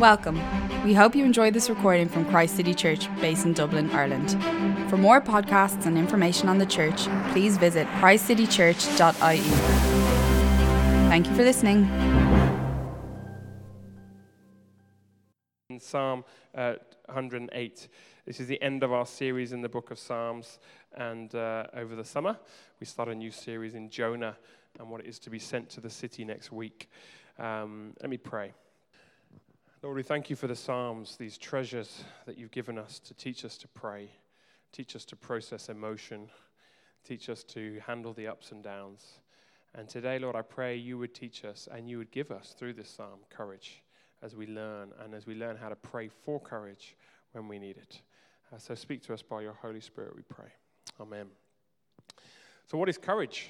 Welcome. We hope you enjoyed this recording from Christ City Church, based in Dublin, Ireland. For more podcasts and information on the church, please visit christcitychurch.ie. Thank you for listening. In Psalm uh, 108. This is the end of our series in the book of Psalms. And uh, over the summer, we start a new series in Jonah and what it is to be sent to the city next week. Um, let me pray. Lord, we thank you for the Psalms, these treasures that you've given us to teach us to pray, teach us to process emotion, teach us to handle the ups and downs. And today, Lord, I pray you would teach us and you would give us through this psalm courage as we learn and as we learn how to pray for courage when we need it. Uh, so speak to us by your Holy Spirit, we pray. Amen. So, what is courage?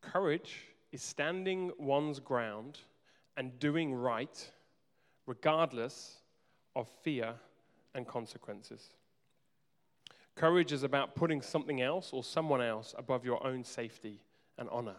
Courage is standing one's ground and doing right regardless of fear and consequences. Courage is about putting something else or someone else above your own safety and honor.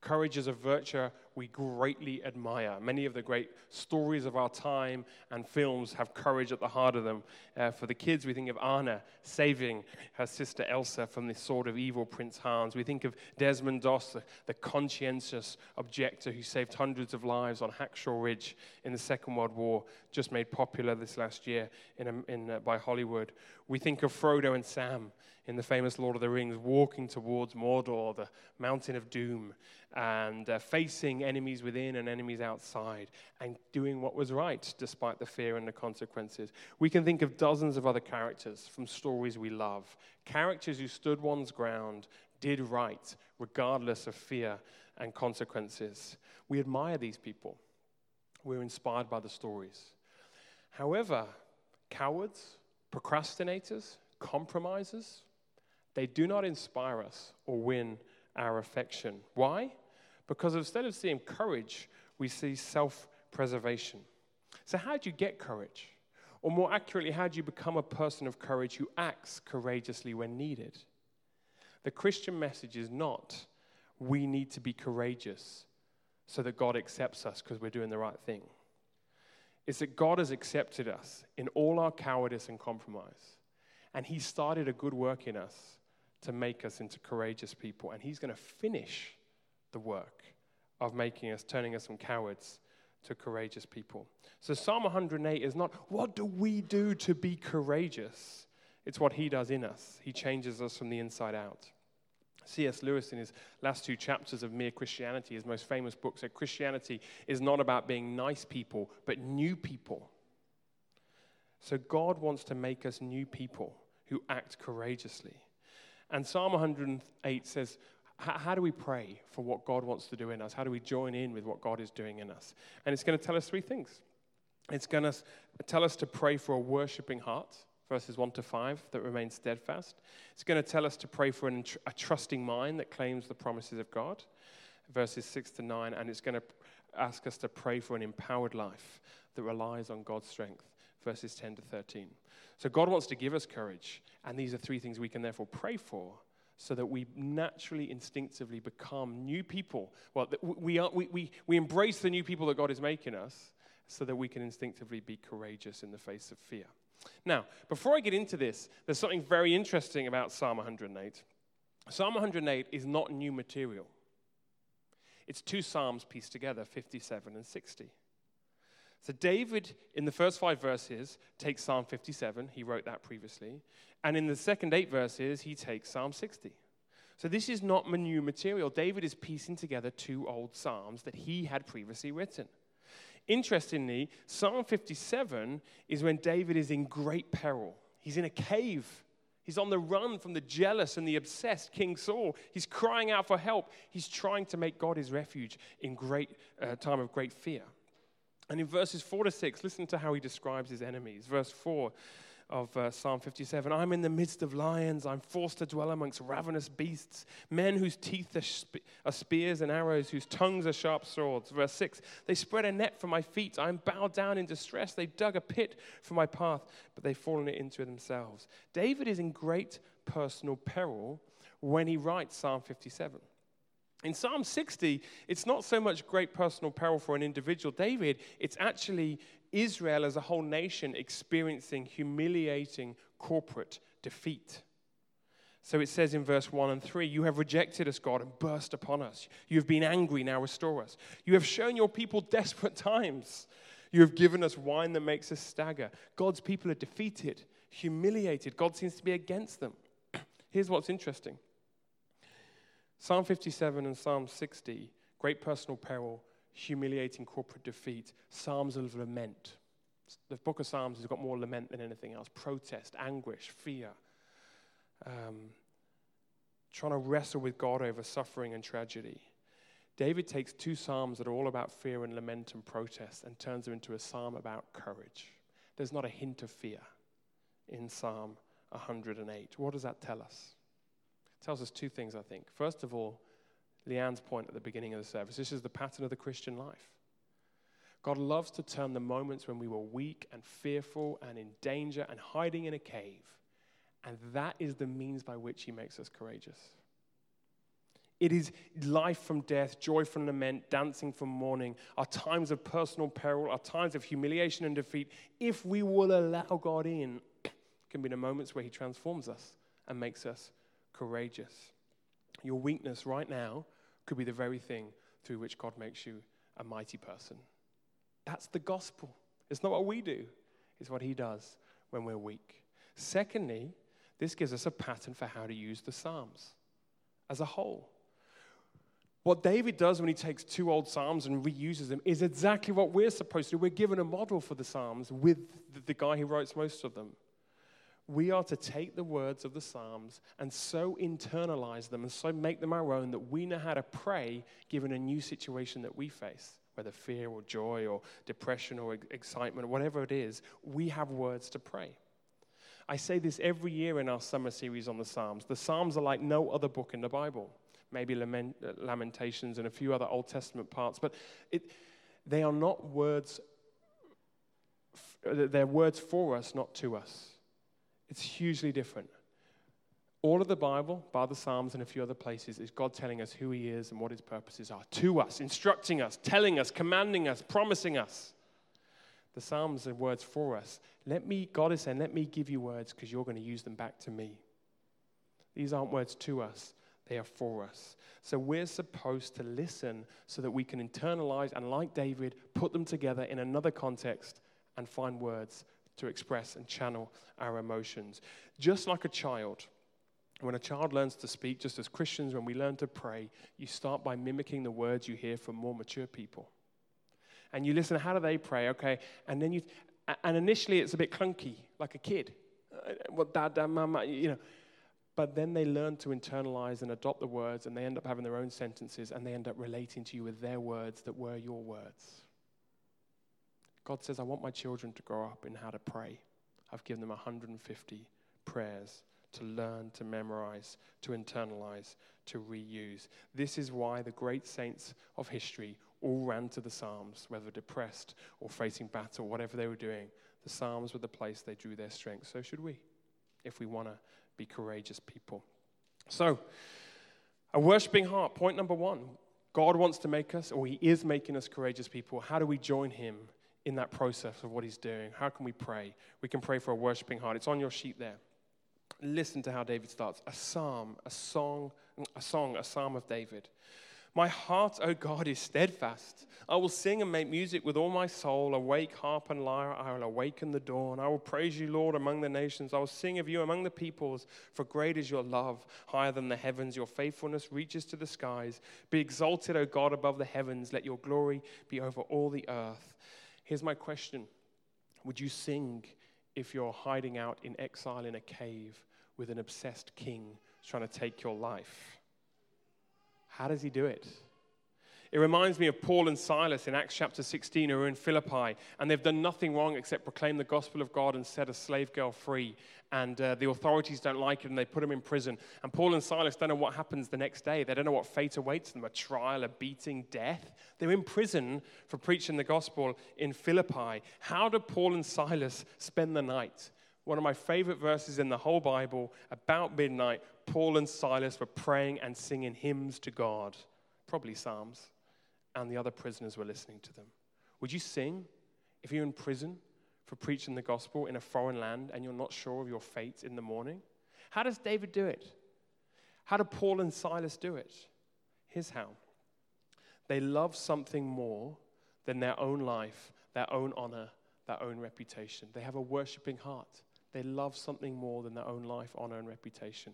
Courage is a virtue we greatly admire. Many of the great stories of our time and films have courage at the heart of them. Uh, for the kids, we think of Anna saving her sister Elsa from the sword of evil Prince Hans. We think of Desmond Doss, the, the conscientious objector who saved hundreds of lives on Hacksaw Ridge in the Second World War, just made popular this last year in, a, in, uh, by Hollywood. We think of Frodo and Sam in the famous Lord of the Rings, walking towards Mordor, the mountain of doom, and uh, facing enemies within and enemies outside, and doing what was right despite the fear and the consequences. We can think of dozens of other characters from stories we love, characters who stood one's ground, did right, regardless of fear and consequences. We admire these people. We're inspired by the stories. However, cowards, procrastinators, compromisers, they do not inspire us or win our affection. Why? Because instead of seeing courage, we see self preservation. So, how do you get courage? Or more accurately, how do you become a person of courage who acts courageously when needed? The Christian message is not we need to be courageous so that God accepts us because we're doing the right thing. It's that God has accepted us in all our cowardice and compromise. And He started a good work in us to make us into courageous people. And He's going to finish the work of making us, turning us from cowards to courageous people. So Psalm 108 is not what do we do to be courageous? It's what He does in us. He changes us from the inside out. C.S. Lewis, in his last two chapters of Mere Christianity, his most famous book, said Christianity is not about being nice people, but new people. So God wants to make us new people who act courageously. And Psalm 108 says, how do we pray for what God wants to do in us? How do we join in with what God is doing in us? And it's going to tell us three things. It's going to tell us to pray for a worshiping heart, verses 1 to 5, that remains steadfast. It's going to tell us to pray for an, a trusting mind that claims the promises of God, verses 6 to 9. And it's going to ask us to pray for an empowered life that relies on God's strength, verses 10 to 13. So God wants to give us courage, and these are three things we can therefore pray for so that we naturally, instinctively become new people. Well, we, are, we, we, we embrace the new people that God is making us so that we can instinctively be courageous in the face of fear. Now, before I get into this, there's something very interesting about Psalm 108. Psalm 108 is not new material. It's two Psalms pieced together, 57 and 60. So, David, in the first five verses, takes Psalm 57. He wrote that previously. And in the second eight verses, he takes Psalm 60. So, this is not new material. David is piecing together two old Psalms that he had previously written. Interestingly, Psalm 57 is when David is in great peril. He's in a cave. He's on the run from the jealous and the obsessed King Saul. He's crying out for help. He's trying to make God his refuge in great uh, time of great fear. And in verses 4 to 6, listen to how he describes his enemies. Verse 4 of uh, Psalm 57 I'm in the midst of lions, I'm forced to dwell amongst ravenous beasts, men whose teeth are, spe- are, spears and arrows, whose tongues are sharp swords. Verse 6 They spread a net for my feet, I'm bowed down in distress. They dug a pit for my path, but they've fallen into it themselves. David is in great personal peril when he writes Psalm 57. In Psalm 60, it's not so much great personal peril for an individual David, it's actually Israel as a whole nation experiencing humiliating corporate defeat. So it says in verse 1 and 3 You have rejected us, God, and burst upon us. You have been angry, now restore us. You have shown your people desperate times. You have given us wine that makes us stagger. God's people are defeated, humiliated. God seems to be against them. Here's what's interesting Psalm 57 and Psalm 60, great personal peril, humiliating corporate defeat, Psalms of lament. The book of Psalms has got more lament than anything else protest, anguish, fear. Um, trying to wrestle with God over suffering and tragedy. David takes two psalms that are all about fear and lament and protest and turns them into a psalm about courage. There's not a hint of fear in Psalm 108. What does that tell us? Tells us two things, I think. First of all, Leanne's point at the beginning of the service this is the pattern of the Christian life. God loves to turn the moments when we were weak and fearful and in danger and hiding in a cave, and that is the means by which He makes us courageous. It is life from death, joy from lament, dancing from mourning, our times of personal peril, our times of humiliation and defeat. If we will allow God in, can be the moments where He transforms us and makes us courageous. Your weakness right now could be the very thing through which God makes you a mighty person. That's the gospel. It's not what we do, it's what He does when we're weak. Secondly, this gives us a pattern for how to use the Psalms as a whole. What David does when he takes two old Psalms and reuses them is exactly what we're supposed to do. We're given a model for the Psalms with the guy who writes most of them. We are to take the words of the Psalms and so internalize them and so make them our own that we know how to pray given a new situation that we face, whether fear or joy or depression or excitement, whatever it is, we have words to pray. I say this every year in our summer series on the Psalms. The Psalms are like no other book in the Bible maybe lament, uh, Lamentations and a few other Old Testament parts, but it, they are not words, they're words for us, not to us. It's hugely different. All of the Bible, bar the Psalms and a few other places, is God telling us who He is and what His purposes are to us, instructing us, telling us, commanding us, promising us. The Psalms are words for us. Let me, God is saying, let me give you words because you're going to use them back to me. These aren't words to us, they are for us. So we're supposed to listen so that we can internalize and, like David, put them together in another context and find words to express and channel our emotions. Just like a child, when a child learns to speak, just as Christians, when we learn to pray, you start by mimicking the words you hear from more mature people. And you listen, how do they pray? Okay. And then you, and initially it's a bit clunky, like a kid. Uh, what dad, dad, mama, you know. But then they learn to internalize and adopt the words, and they end up having their own sentences, and they end up relating to you with their words that were your words. God says, I want my children to grow up in how to pray. I've given them 150 prayers to learn, to memorize, to internalize, to reuse. This is why the great saints of history all ran to the Psalms, whether depressed or facing battle, whatever they were doing. The Psalms were the place they drew their strength. So should we, if we want to be courageous people. So, a worshiping heart, point number one. God wants to make us, or He is making us courageous people. How do we join Him in that process of what He's doing? How can we pray? We can pray for a worshiping heart. It's on your sheet there. Listen to how David starts a psalm, a song, a song, a psalm of David. My heart, O God, is steadfast. I will sing and make music with all my soul. Awake, harp and lyre, I will awaken the dawn. I will praise you, Lord, among the nations. I will sing of you among the peoples, for great is your love, higher than the heavens. Your faithfulness reaches to the skies. Be exalted, O God, above the heavens. Let your glory be over all the earth. Here's my question Would you sing if you're hiding out in exile in a cave with an obsessed king trying to take your life? How does he do it? It reminds me of Paul and Silas in Acts chapter 16 who are in Philippi, and they've done nothing wrong except proclaim the gospel of God and set a slave girl free. And uh, the authorities don't like it, and they put them in prison. And Paul and Silas don't know what happens the next day. They don't know what fate awaits them a trial, a beating, death. They're in prison for preaching the gospel in Philippi. How do Paul and Silas spend the night? One of my favorite verses in the whole Bible, about midnight, Paul and Silas were praying and singing hymns to God. probably Psalms, and the other prisoners were listening to them. Would you sing if you're in prison for preaching the gospel in a foreign land and you're not sure of your fate in the morning? How does David do it? How do Paul and Silas do it? Here's how they love something more than their own life, their own honor, their own reputation. They have a worshiping heart. They love something more than their own life, honor, and reputation.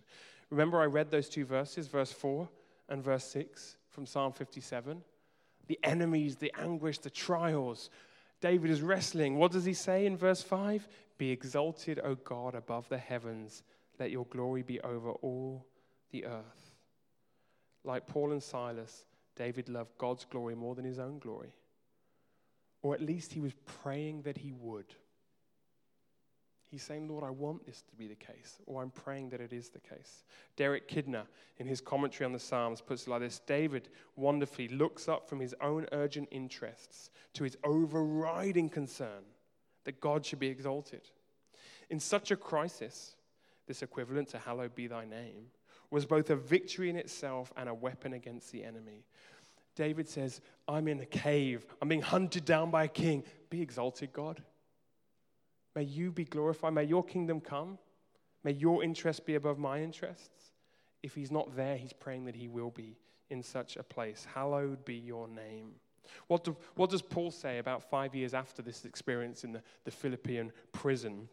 Remember, I read those two verses, verse 4 and verse 6 from Psalm 57? The enemies, the anguish, the trials. David is wrestling. What does he say in verse 5? Be exalted, O God, above the heavens. Let your glory be over all the earth. Like Paul and Silas, David loved God's glory more than his own glory. Or at least he was praying that he would. He's saying, Lord, I want this to be the case, or I'm praying that it is the case. Derek Kidner, in his commentary on the Psalms, puts it like this David wonderfully looks up from his own urgent interests to his overriding concern that God should be exalted. In such a crisis, this equivalent to hallowed be thy name was both a victory in itself and a weapon against the enemy. David says, I'm in a cave, I'm being hunted down by a king. Be exalted, God. May you be glorified. May your kingdom come. May your interest be above my interests. If he's not there, he's praying that he will be in such a place. Hallowed be your name. What, do, what does Paul say about five years after this experience in the, the Philippian prison?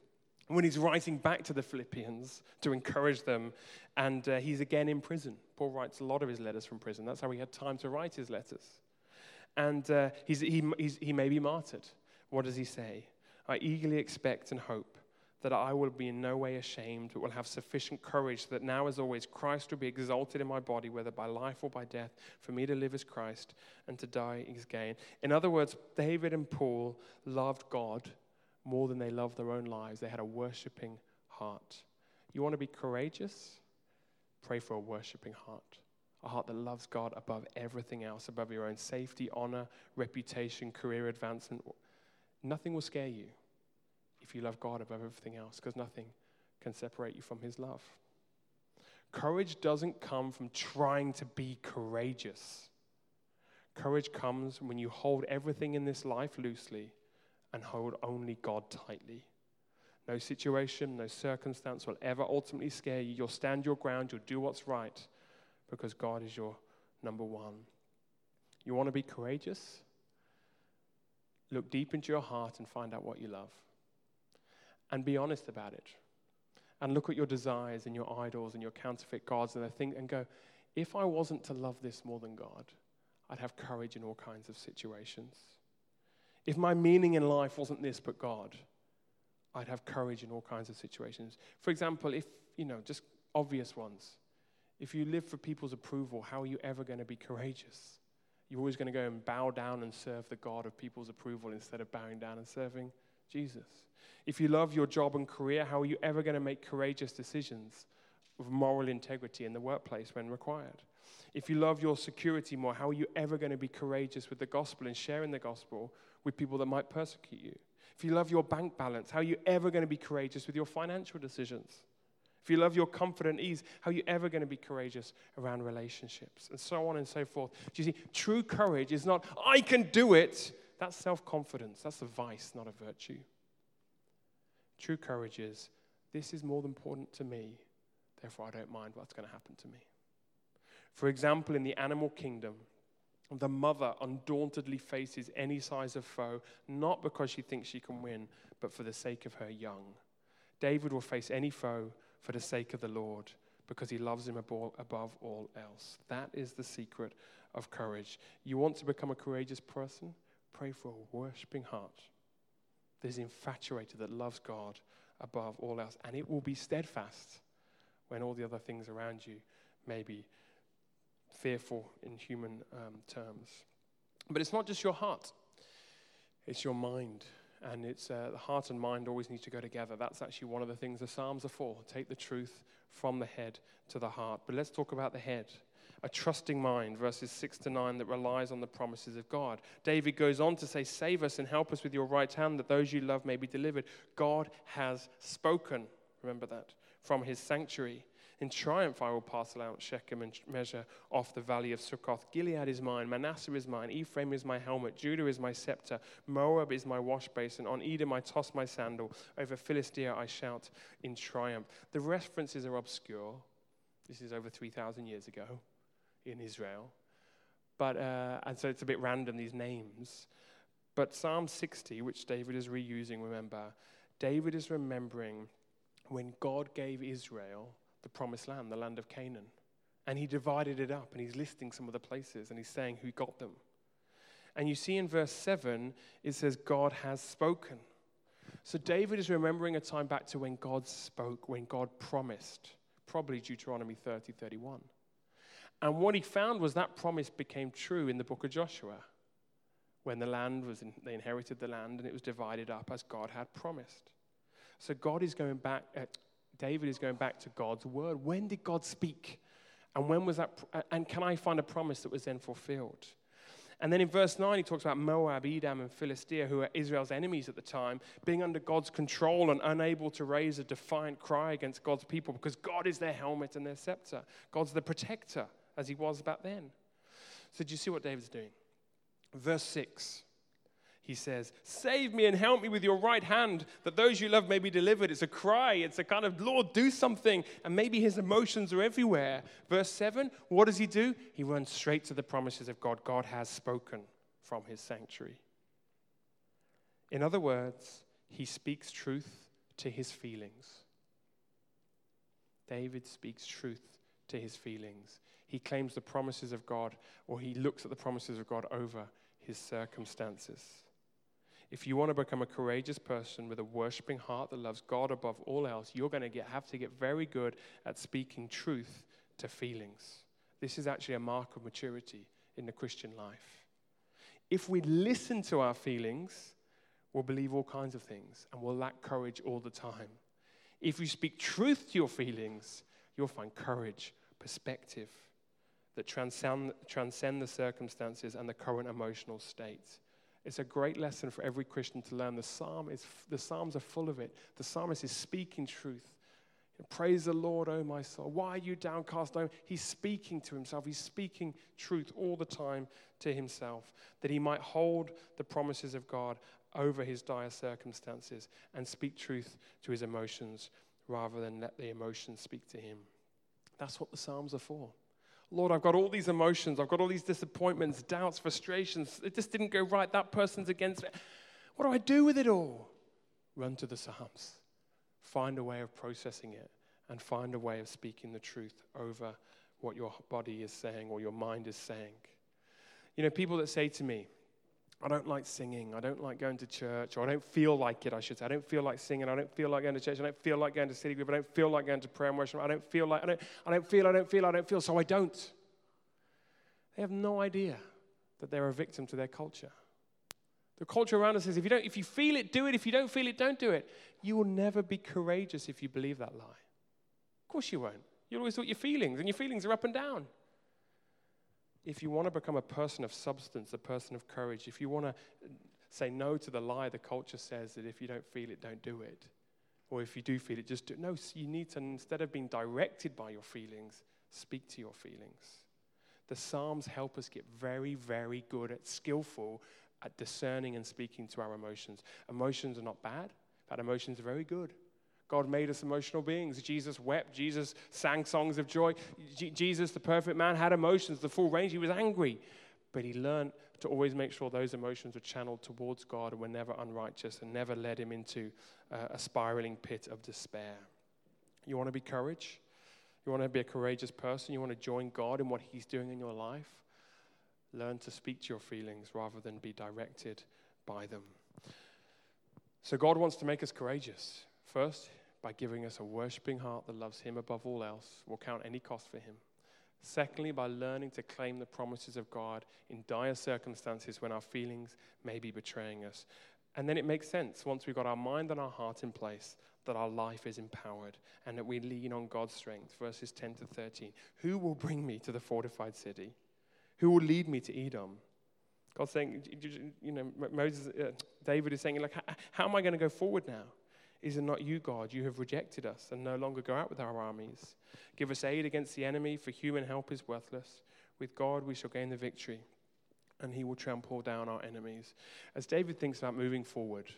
When he's writing back to the Philippians to encourage them, and uh, he's again in prison. Paul writes a lot of his letters from prison. That's how he had time to write his letters. And uh, he's, he, he's, he may be martyred. What does he say? I eagerly expect and hope that I will be in no way ashamed, but will have sufficient courage that now, as always, Christ will be exalted in my body, whether by life or by death. For me to live is Christ, and to die is gain. In other words, David and Paul loved God more than they loved their own lives. They had a worshiping heart. You want to be courageous? Pray for a worshiping heart. A heart that loves God above everything else, above your own safety, honor, reputation, career advancement, Nothing will scare you if you love God above everything else, because nothing can separate you from His love. Courage doesn't come from trying to be courageous. Courage comes when you hold everything in this life loosely and hold only God tightly. No situation, no circumstance will ever ultimately scare you. You'll stand your ground, you'll do what's right because God is your number one. You want to be courageous? Look deep into your heart and find out what you love. And be honest about it. And look at your desires and your idols and your counterfeit gods and I think and go, if I wasn't to love this more than God, I'd have courage in all kinds of situations. If my meaning in life wasn't this but God, I'd have courage in all kinds of situations. For example, if, you know, just obvious ones. If you live for people's approval, how are you ever going to be courageous? You're always going to go and bow down and serve the God of people's approval instead of bowing down and serving Jesus. If you love your job and career, how are you ever going to make courageous decisions with moral integrity in the workplace when required? If you love your security more, how are you ever going to be courageous with the gospel and sharing the gospel with people that might persecute you? If you love your bank balance, how are you ever going to be courageous with your financial decisions? If you love your comfort and ease, how are you ever going to be courageous around relationships? And so on and so forth. Do you see, true courage is not, I can do it. That's self confidence. That's a vice, not a virtue. True courage is, this is more important to me, therefore I don't mind what's going to happen to me. For example, in the animal kingdom, the mother undauntedly faces any size of foe, not because she thinks she can win, but for the sake of her young. David will face any foe for the sake of the Lord because he loves him above all else. That is the secret of courage. You want to become a courageous person? Pray for a worshiping heart that is infatuated, that loves God above all else. And it will be steadfast when all the other things around you may be fearful in human um, terms. But it's not just your heart, it's your mind and it's uh, the heart and mind always need to go together. That's actually one of the things the Psalms are for. Take the truth from the head to the heart. But let's talk about the head. A trusting mind, verses 6 to 9, that relies on the promises of God. David goes on to say, Save us and help us with your right hand, that those you love may be delivered. God has spoken. Remember that. From his sanctuary. In triumph, I will parcel out Shechem and measure off the valley of Succoth. Gilead is mine, Manasseh is mine, Ephraim is my helmet, Judah is my scepter, Moab is my wash basin. On Edom I toss my sandal, over Philistia I shout in triumph. The references are obscure. This is over 3,000 years ago in Israel. But, uh, and so it's a bit random, these names. But Psalm 60, which David is reusing, remember, David is remembering when God gave Israel the promised land, the land of Canaan. And he divided it up and he's listing some of the places and he's saying who got them. And you see in verse 7, it says, God has spoken. So David is remembering a time back to when God spoke, when God promised, probably Deuteronomy 30, 31. And what he found was that promise became true in the book of Joshua when the land was, in, they inherited the land and it was divided up as God had promised. So God is going back, uh, David is going back to God's word. When did God speak? And when was that? And can I find a promise that was then fulfilled? And then in verse 9, he talks about Moab, Edom, and Philistia, who are Israel's enemies at the time, being under God's control and unable to raise a defiant cry against God's people because God is their helmet and their scepter. God's the protector, as he was back then. So, do you see what David's doing? Verse 6 he says, Save me and help me with your right hand, that those you love may be delivered. It's a cry. It's a kind of, Lord, do something. And maybe his emotions are everywhere. Verse 7, what does he do? He runs straight to the promises of God. God has spoken from his sanctuary. In other words, he speaks truth to his feelings. David speaks truth to his feelings. He claims the promises of God, or he looks at the promises of God over his circumstances. If you want to become a courageous person with a worshiping heart that loves God above all else, you're going to get, have to get very good at speaking truth to feelings. This is actually a mark of maturity in the Christian life. If we listen to our feelings, we'll believe all kinds of things and we'll lack courage all the time. If you speak truth to your feelings, you'll find courage, perspective that transcend, transcend the circumstances and the current emotional state. It's a great lesson for every Christian to learn. The, psalm is, the Psalms are full of it. The psalmist is speaking truth. Praise the Lord, O my soul. Why are you downcast? He's speaking to himself. He's speaking truth all the time to himself, that he might hold the promises of God over his dire circumstances and speak truth to his emotions rather than let the emotions speak to him. That's what the Psalms are for. Lord, I've got all these emotions. I've got all these disappointments, doubts, frustrations. It just didn't go right. That person's against me. What do I do with it all? Run to the Psalms. Find a way of processing it and find a way of speaking the truth over what your body is saying or your mind is saying. You know, people that say to me, I don't like singing. I don't like going to church. Or I don't feel like it, I should say. I don't feel like singing. I don't feel like going to church. I don't feel like going to city group. I don't feel like going to prayer and worship. I don't feel like, I don't, I don't feel, I don't feel, I don't feel, so I don't. They have no idea that they're a victim to their culture. The culture around us says if you, don't, if you feel it, do it. If you don't feel it, don't do it. You will never be courageous if you believe that lie. Of course you won't. You'll always thought your feelings, and your feelings are up and down if you want to become a person of substance, a person of courage, if you want to say no to the lie the culture says that if you don't feel it, don't do it, or if you do feel it, just do it. No, you need to, instead of being directed by your feelings, speak to your feelings. The Psalms help us get very, very good at skillful at discerning and speaking to our emotions. Emotions are not bad, but emotions are very good. God made us emotional beings. Jesus wept. Jesus sang songs of joy. Jesus, the perfect man, had emotions, the full range. He was angry. But he learned to always make sure those emotions were channeled towards God and were never unrighteous and never led him into uh, a spiraling pit of despair. You want to be courage? You want to be a courageous person? You want to join God in what he's doing in your life? Learn to speak to your feelings rather than be directed by them. So, God wants to make us courageous. First, by giving us a worshiping heart that loves Him above all else, will count any cost for Him. Secondly, by learning to claim the promises of God in dire circumstances when our feelings may be betraying us. And then it makes sense once we've got our mind and our heart in place that our life is empowered and that we lean on God's strength. Verses 10 to 13. Who will bring me to the fortified city? Who will lead me to Edom? God's saying, you know, Moses, uh, David is saying, like, how am I going to go forward now? Is it not you, God? You have rejected us and no longer go out with our armies. Give us aid against the enemy, for human help is worthless. With God we shall gain the victory, and he will trample down our enemies. As David thinks about moving forward,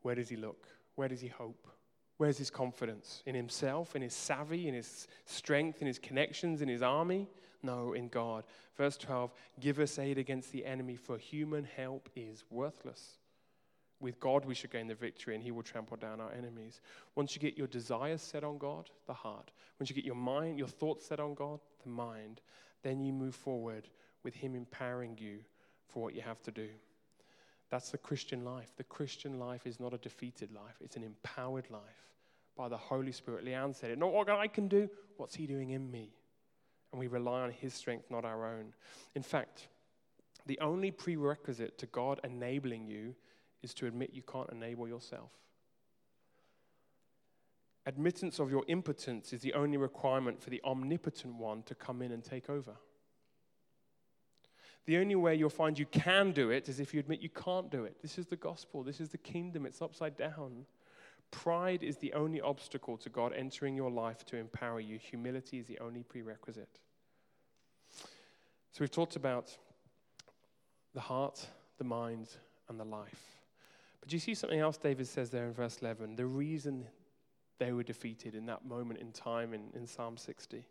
where does he look? Where does he hope? Where's his confidence? In himself, in his savvy, in his strength, in his connections, in his army? No, in God. Verse 12 Give us aid against the enemy, for human help is worthless. With God, we should gain the victory, and He will trample down our enemies. Once you get your desires set on God, the heart. Once you get your mind, your thoughts set on God, the mind. Then you move forward with Him empowering you for what you have to do. That's the Christian life. The Christian life is not a defeated life, it's an empowered life by the Holy Spirit. Leanne said it. Not what I can do, what's He doing in me? And we rely on His strength, not our own. In fact, the only prerequisite to God enabling you is to admit you can't enable yourself. Admittance of your impotence is the only requirement for the omnipotent one to come in and take over. The only way you'll find you can do it is if you admit you can't do it. This is the gospel, this is the kingdom, it's upside down. Pride is the only obstacle to God entering your life to empower you. Humility is the only prerequisite. So we've talked about the heart, the mind, and the life. But you see something else David says there in verse 11? The reason they were defeated in that moment in time in, in Psalm 60.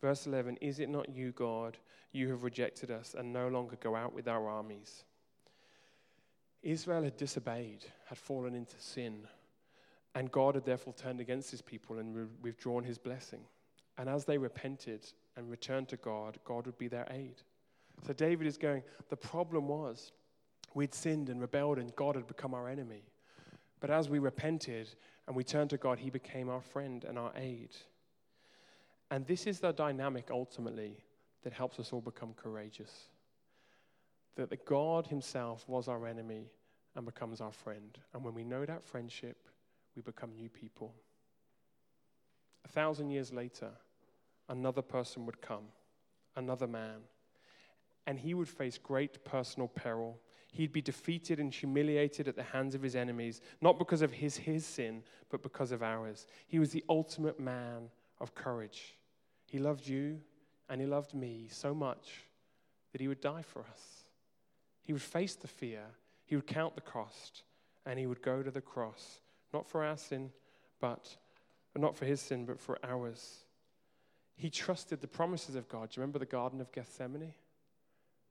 Verse 11 Is it not you, God? You have rejected us and no longer go out with our armies. Israel had disobeyed, had fallen into sin, and God had therefore turned against his people and withdrawn his blessing. And as they repented and returned to God, God would be their aid. So David is going, the problem was We'd sinned and rebelled, and God had become our enemy. But as we repented and we turned to God, He became our friend and our aid. And this is the dynamic ultimately that helps us all become courageous. That the God Himself was our enemy and becomes our friend. And when we know that friendship, we become new people. A thousand years later, another person would come, another man, and he would face great personal peril he'd be defeated and humiliated at the hands of his enemies, not because of his, his sin, but because of ours. He was the ultimate man of courage. He loved you and he loved me so much that he would die for us. He would face the fear, he would count the cost, and he would go to the cross, not for our sin, but not for his sin, but for ours. He trusted the promises of God. Do you remember the Garden of Gethsemane?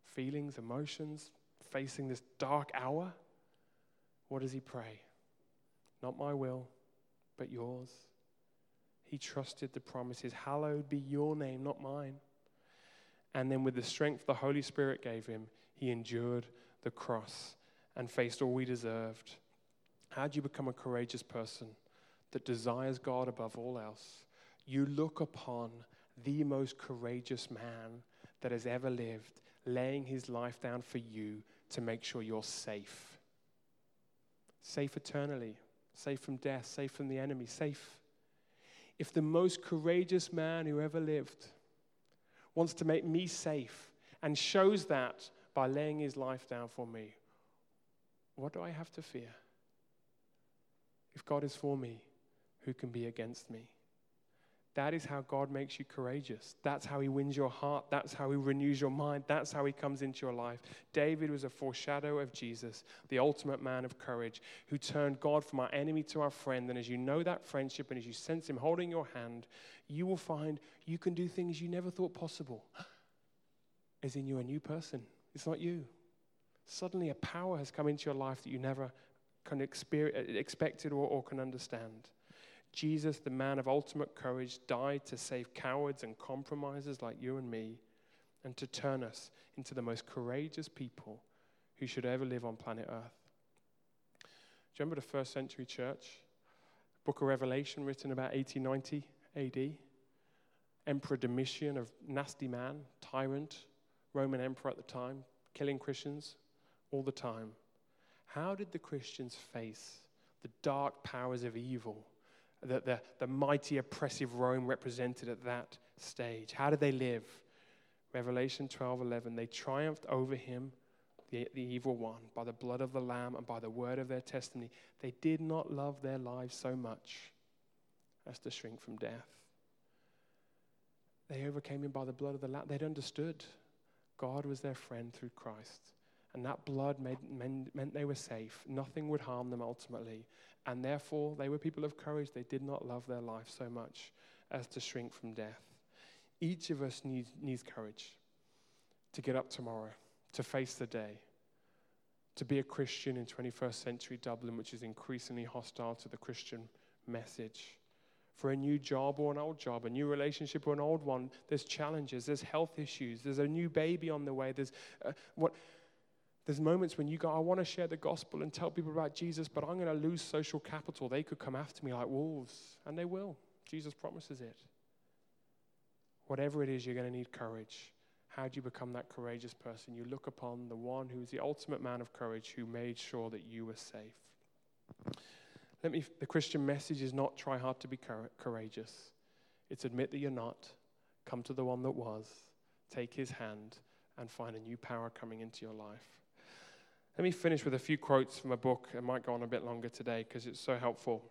Feelings, emotions, facing this dark hour, what does he pray? Not my will, but yours. He trusted the promises. Hallowed be your name, not mine. And then, with the strength the Holy Spirit gave him, he endured the cross and faced all we deserved. How do you become a courageous person that desires God above all else? You look upon the most courageous man that has ever lived, laying his life down for you to make sure you're safe. Safe eternally, safe from death, safe from the enemy, safe. If the most courageous man who ever lived wants to make me safe and shows that by laying his life down for me, what do I have to fear? If God is for me, who can be against me? That is how God makes you courageous. That's how He wins your heart. That's how He renews your mind. That's how He comes into your life. David was a foreshadow of Jesus, the ultimate man of courage, who turned God from our enemy to our friend. And as you know that friendship and as you sense Him holding your hand, you will find you can do things you never thought possible. As in, you're a new person. It's not you. Suddenly, a power has come into your life that you never can experience, expected or, or can understand. Jesus, the man of ultimate courage, died to save cowards and compromisers like you and me and to turn us into the most courageous people who should ever live on planet Earth. Do you remember the first century church? Book of Revelation, written about 1890 AD. Emperor Domitian, a nasty man, tyrant, Roman emperor at the time, killing Christians all the time. How did the Christians face the dark powers of evil that the, the mighty oppressive Rome represented at that stage. How did they live? Revelation 12 11. They triumphed over him the, the evil one, by the blood of the Lamb and by the word of their testimony, they did not love their lives so much as to shrink from death. They overcame him by the blood of the Lamb. They'd understood God was their friend through Christ. And that blood made, meant, they were safe. Nothing would harm them ultimately. And therefore, they were people of courage. They did not love their life so much as to shrink from death. Each of us needs, needs courage to get up tomorrow, to face the day, to be a Christian in 21st century Dublin, which is increasingly hostile to the Christian message. For a new job or an old job, a new relationship or an old one, there's challenges, there's health issues, there's a new baby on the way, there's uh, what. There's moments when you go, I want to share the gospel and tell people about Jesus, but I'm going to lose social capital. They could come after me like wolves, and they will. Jesus promises it. Whatever it is, you're going to need courage. How do you become that courageous person? You look upon the one who is the ultimate man of courage who made sure that you were safe. Let me, the Christian message is not try hard to be courageous. It's admit that you're not, come to the one that was, take his hand, and find a new power coming into your life. Let me finish with a few quotes from a book. It might go on a bit longer today because it's so helpful.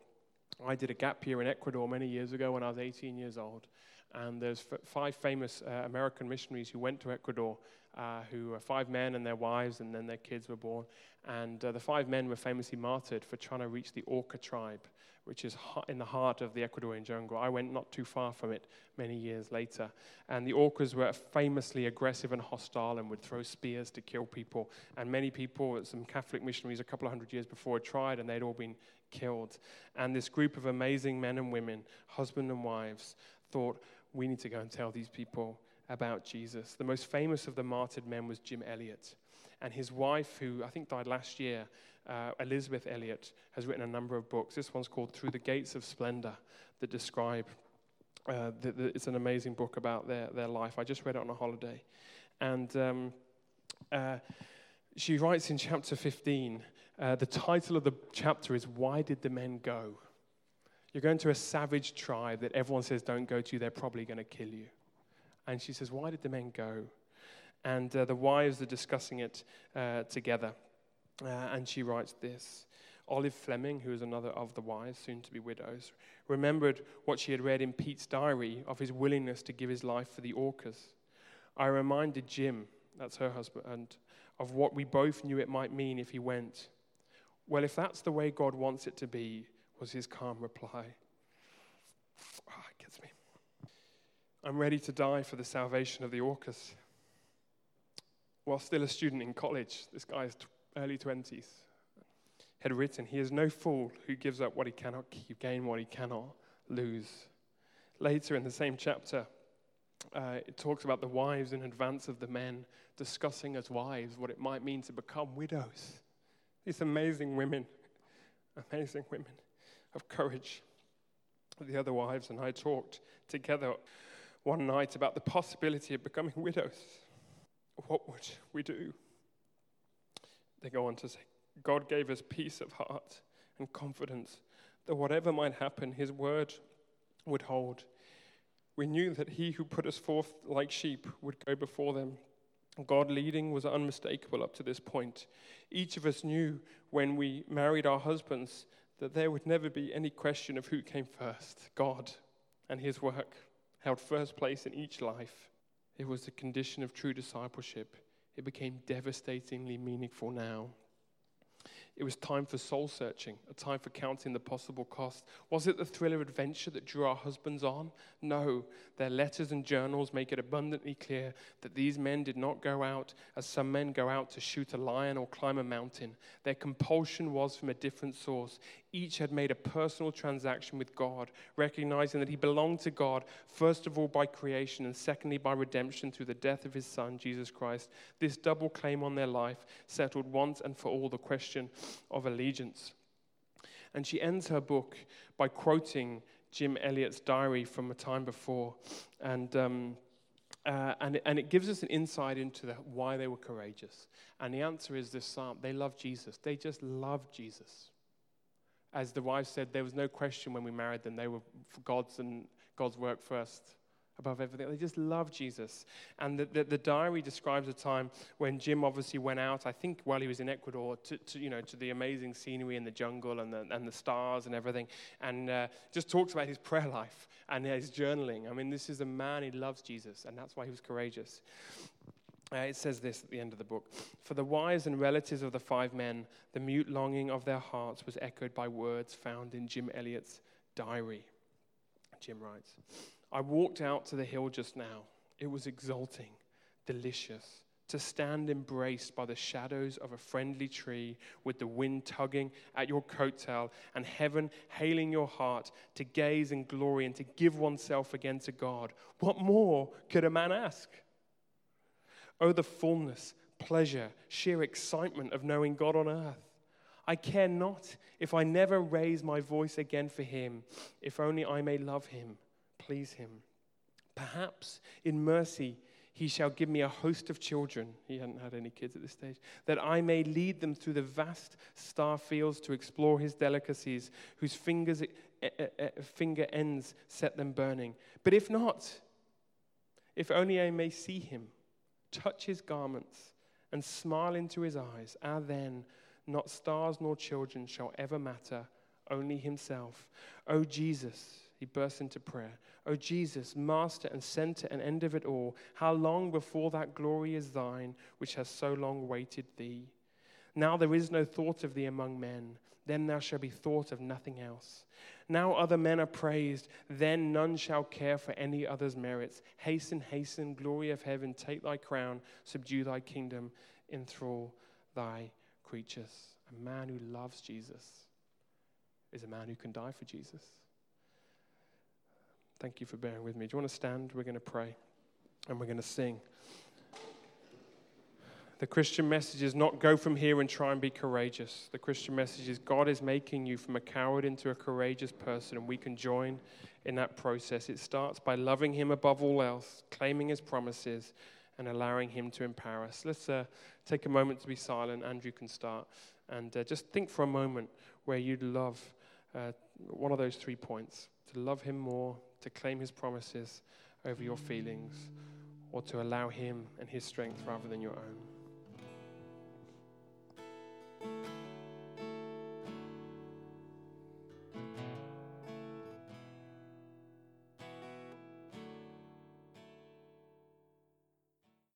I did a gap year in Ecuador many years ago when I was 18 years old. And there's f- five famous uh, American missionaries who went to Ecuador, uh, who were five men and their wives, and then their kids were born. And uh, the five men were famously martyred for trying to reach the Auca tribe, which is in the heart of the Ecuadorian jungle. I went not too far from it many years later. And the Aucas were famously aggressive and hostile and would throw spears to kill people. And many people, some Catholic missionaries a couple of hundred years before had tried, and they'd all been killed. And this group of amazing men and women, husband and wives, thought, we need to go and tell these people about Jesus. The most famous of the martyred men was Jim Elliot. And his wife, who I think died last year, uh, Elisabeth Elliot has written a number of books. This one's called Through the Gates of Splendor that describe, uh, the, the, it's an amazing book about their, their life. I just read it on a holiday. And um, uh, she writes in chapter 15, uh, the title of the chapter is Why Did the Men Go? You're going to a savage tribe that everyone says don't go to, they're probably going to kill you. And she says, Why did the men go? And uh, the wives are discussing it uh, together. Uh, and she writes this Olive Fleming, who is another of the wives, soon to be widows, remembered what she had read in Pete's diary of his willingness to give his life for the Aucas. I reminded Jim, that's her husband, of what we both knew it might mean if he went. Well, if that's the way God wants it to be, was his calm reply. Oh, it gets me. I'm ready to die for the salvation of the Aucas. While still a student in college, this guy's is early 20s, had written, He is no fool who gives up what he cannot keep, gain what he cannot lose. Later in the same chapter, uh, it talks about the wives in advance of the men discussing as wives what it might mean to become widows. These amazing women, amazing women of courage. The other wives and I talked together one night about the possibility of becoming widows. What would we do? They go on to say, God gave us peace of heart and confidence that whatever might happen, His word would hold. We knew that He who put us forth like sheep would go before them. God leading was unmistakable up to this point. Each of us knew when we married our husbands that there would never be any question of who came first. God and His work held first place in each life. It was the condition of true discipleship. It became devastatingly meaningful now. It was time for soul searching, a time for counting the possible cost. Was it the thriller adventure that drew our husbands on? No. Their letters and journals make it abundantly clear that these men did not go out as some men go out to shoot a lion or climb a mountain. Their compulsion was from a different source. Each had made a personal transaction with God, recognizing that he belonged to God, first of all by creation, and secondly by redemption through the death of his Son, Jesus Christ. This double claim on their life settled once and for all the question of allegiance. And she ends her book by quoting Jim Elliot's diary from a time before. And. Um, uh, and, and it gives us an insight into the, why they were courageous. And the answer is this psalm they love Jesus. They just love Jesus as the wife said, there was no question when we married them. They were God's and God's work first. above everything. They just love Jesus. And the, the, the, diary describes a time when Jim obviously went out, I think while he was in Ecuador, to, to you know, to the amazing scenery in the jungle and the, and the stars and everything, and uh, just talks about his prayer life and his journaling. I mean, this is a man, who loves Jesus, and that's why he was courageous. Uh, it says this at the end of the book For the wives and relatives of the five men, the mute longing of their hearts was echoed by words found in Jim Elliot's diary. Jim writes, I walked out to the hill just now. It was exulting, delicious, to stand embraced by the shadows of a friendly tree with the wind tugging at your coattail and heaven hailing your heart to gaze in glory and to give oneself again to God. What more could a man ask? Oh, the fullness, pleasure, sheer excitement of knowing God on earth. I care not if I never raise my voice again for him, if only I may love him please him. Perhaps in mercy, he shall give me a host of children. He hadn't had any kids at this stage. That I may lead them through the vast star fields to explore his delicacies, whose fingers, finger ends set them burning. But if not, if only I may see him, touch his garments, and smile into his eyes, ah, then not stars nor children shall ever matter, only himself. O oh, Jesus he bursts into prayer. O oh, Jesus, Master and center and end of it all, how long before that glory is thine, which has so long waited thee? Now there is no thought of thee among men, then thou shalt be thought of nothing else. Now other men are praised, then none shall care for any other's merits. Hasten, hasten, glory of heaven, take thy crown, subdue thy kingdom, enthrall thy creatures. A man who loves Jesus is a man who can die for Jesus. Thank you for bearing with me. Do you want to stand? We're going to pray and we're going to sing. The Christian message is not go from here and try and be courageous. The Christian message is God is making you from a coward into a courageous person, and we can join in that process. It starts by loving Him above all else, claiming His promises, and allowing Him to empower us. Let's uh, take a moment to be silent. Andrew can start. And uh, just think for a moment where you'd love uh, one of those three points to love Him more, to claim his promises over your feelings or to allow him and his strength rather than your own thank you